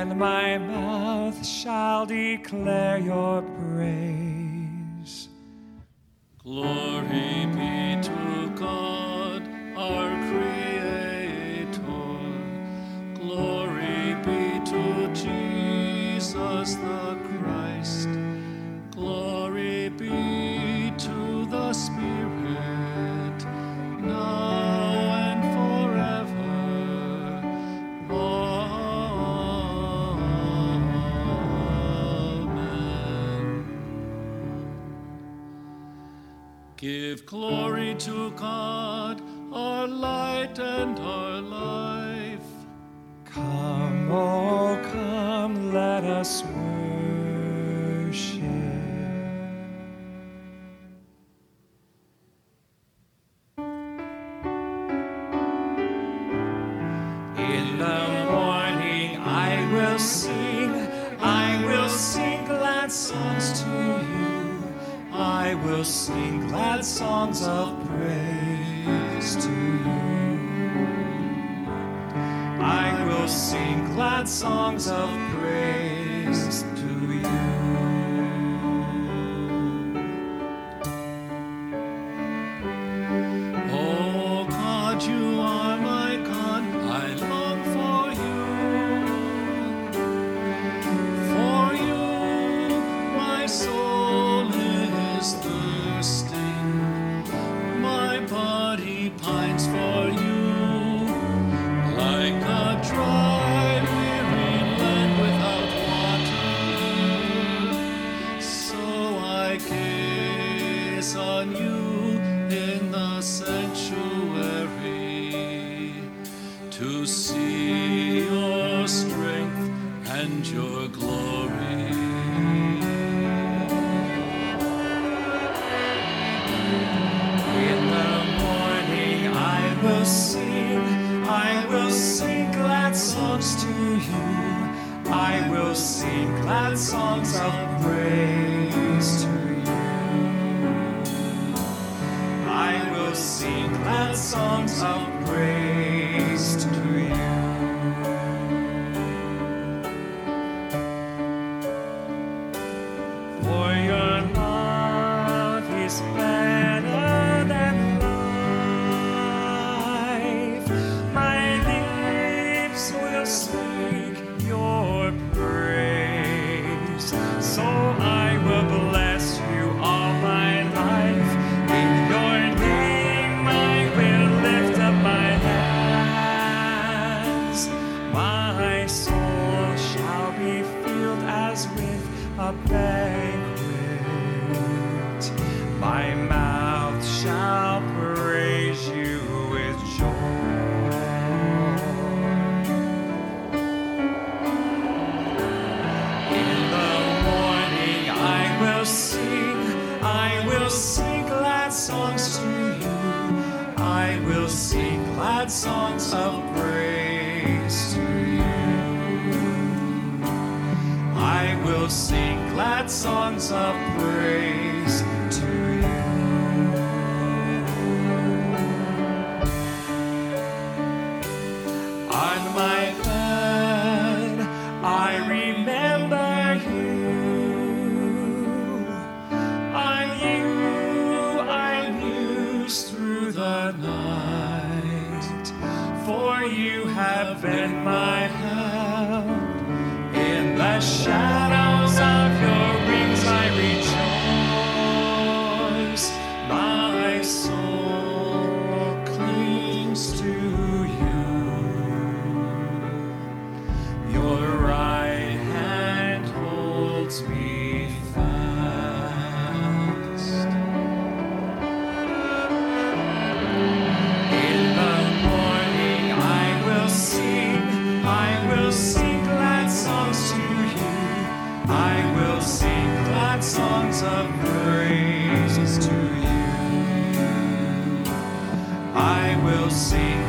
and my mouth shall declare your praise. Glory Give glory to God, our light and our life. Come, oh, come, let us will sing glad songs of praise to you. I will sing glad songs of praise body pines for you. You. I will sing glad songs of praise to you. I will sing glad songs of glad songs of praise to you. I will sing glad songs of praise In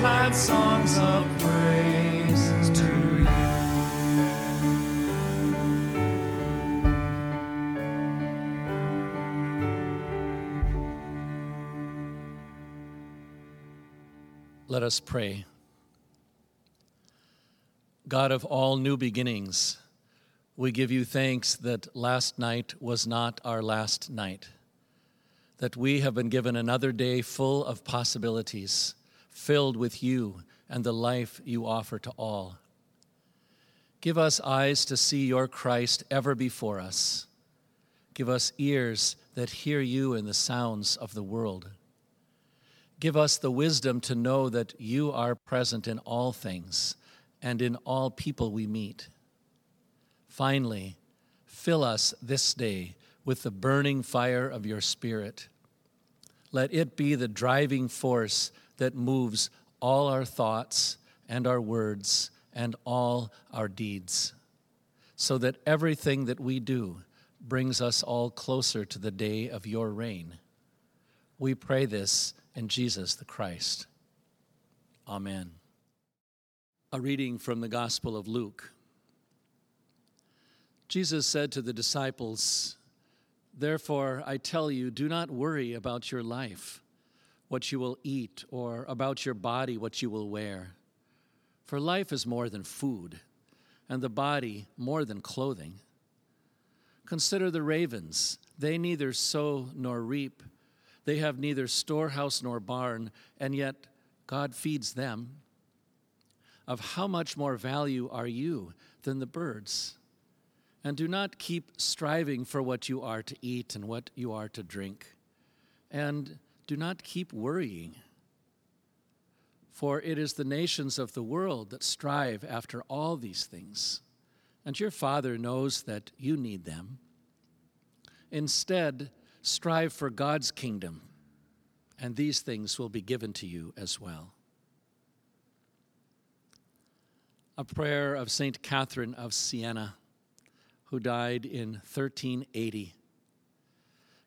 glad songs of praise to you. Let us pray. God of all new beginnings, we give you thanks that last night was not our last night, that we have been given another day full of possibilities, filled with you and the life you offer to all. Give us eyes to see your Christ ever before us. Give us ears that hear you in the sounds of the world. Give us the wisdom to know that you are present in all things and in all people we meet. Finally, fill us this day with the burning fire of your Spirit. Let it be the driving force that moves all our thoughts and our words and all our deeds, so that everything that we do brings us all closer to the day of your reign. We pray this in Jesus the Christ. Amen. A reading from the Gospel of Luke. Jesus said to the disciples, Therefore, I tell you, do not worry about your life, what you will eat, or about your body, what you will wear. For life is more than food, and the body more than clothing. Consider the ravens. They neither sow nor reap, they have neither storehouse nor barn, and yet God feeds them. Of how much more value are you than the birds? And do not keep striving for what you are to eat and what you are to drink. And do not keep worrying. For it is the nations of the world that strive after all these things, and your Father knows that you need them. Instead, strive for God's kingdom, and these things will be given to you as well. A prayer of St. Catherine of Siena who died in 1380.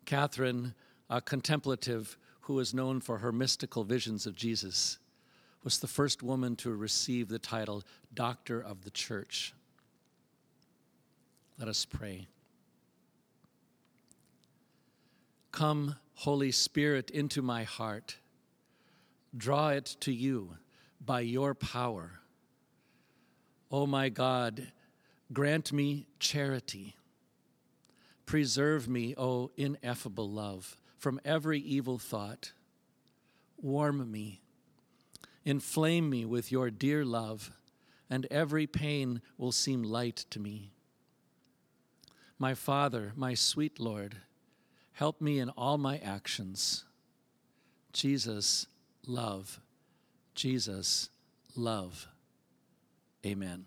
Catherine, a contemplative who is known for her mystical visions of Jesus, was the first woman to receive the title Doctor of the Church. Let us pray. Come, Holy Spirit, into my heart. Draw it to you by your power. O oh my God, Grant me charity. Preserve me, O ineffable love, from every evil thought. Warm me. Inflame me with your dear love, and every pain will seem light to me. My Father, my sweet Lord, help me in all my actions. Jesus, love. Jesus, love. Amen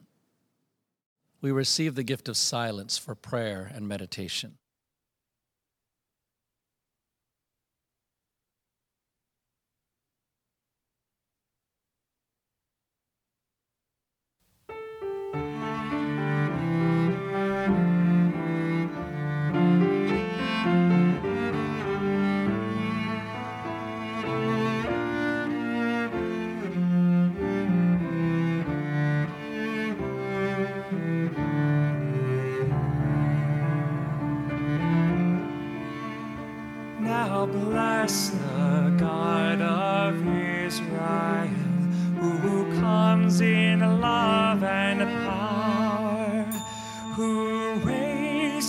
we receive the gift of silence for prayer and meditation.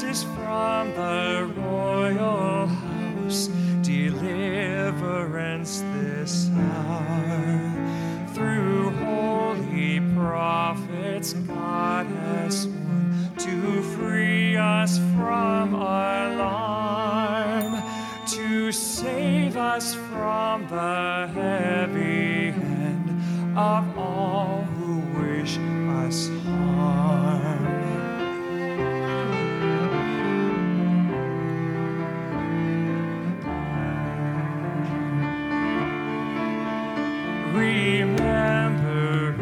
Raises from the royal house deliverance this hour. Through holy prophets, God has won to free us from our life, to save us from the heavy Remembering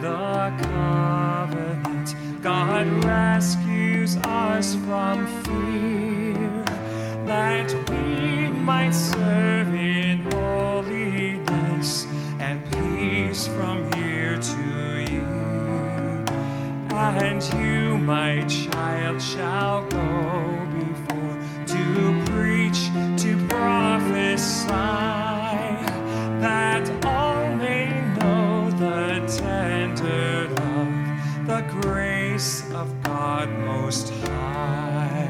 the covenant, God rescues us from fear that we might serve in holiness and peace from here to you. And you, my child, shall Most High.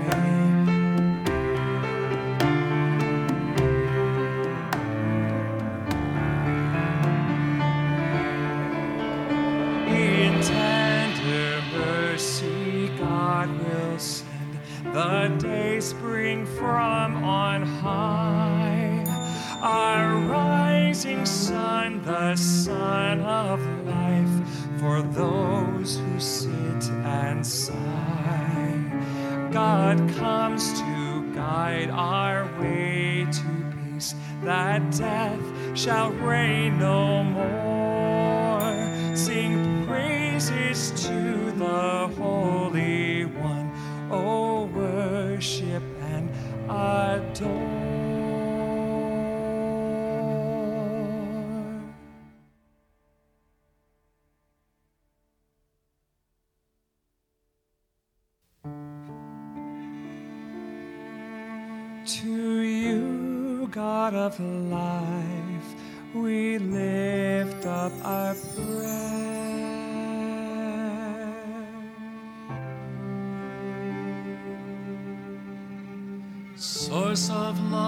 In tender mercy, God will send the day spring from on high. Our rising sun, the sun of life for those who sit and sigh. Guide our way to peace, that death shall reign no more. Sing praises to the Holy One, oh, worship and adore. Of life, we lift up our prayer. Source of life,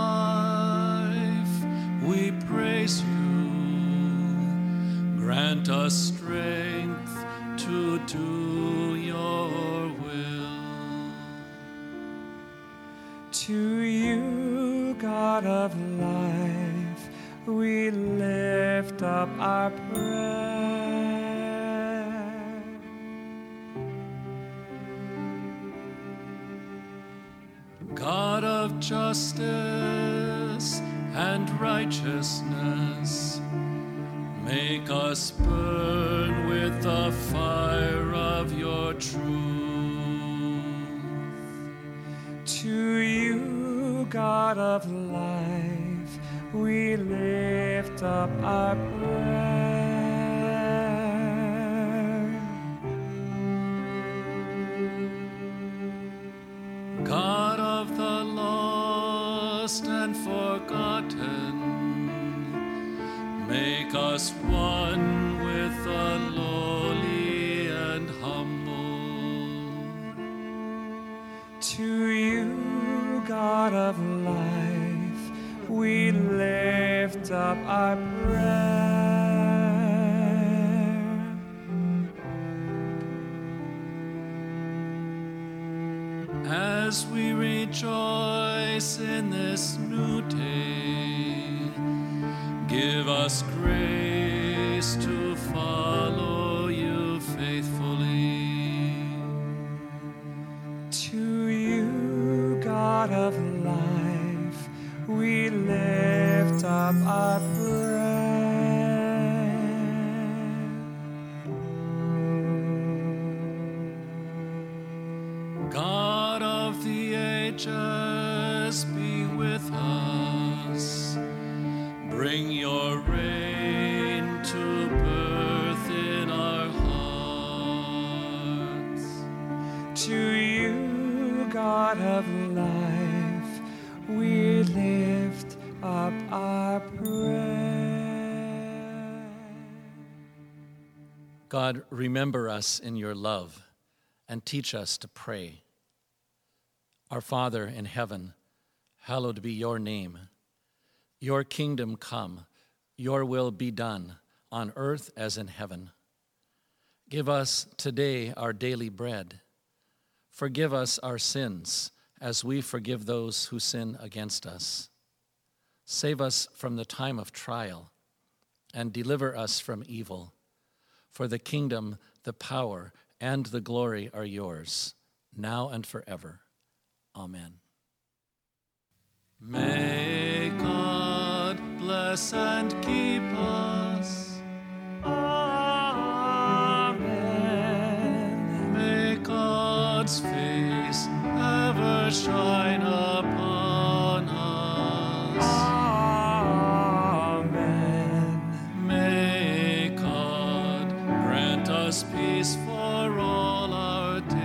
God of justice and righteousness, make us burn with the fire of your truth. To you, God of life, we lift up our prayer. Forgotten, make us one with the lowly and humble. To you, God of life, we lift up our prayer. As we rejoice in grace life, we lift up our prayer. God, remember us in your love and teach us to pray. Our Father in heaven, hallowed be your name. Your kingdom come, your will be done on earth as in heaven. Give us today our daily bread. Forgive us our sins as we forgive those who sin against us. Save us from the time of trial and deliver us from evil. For the kingdom, the power, and the glory are yours, now and forever. Amen. May God bless and keep us. Amen. May God's face shine upon us. Amen. May God grant us peace for all our days.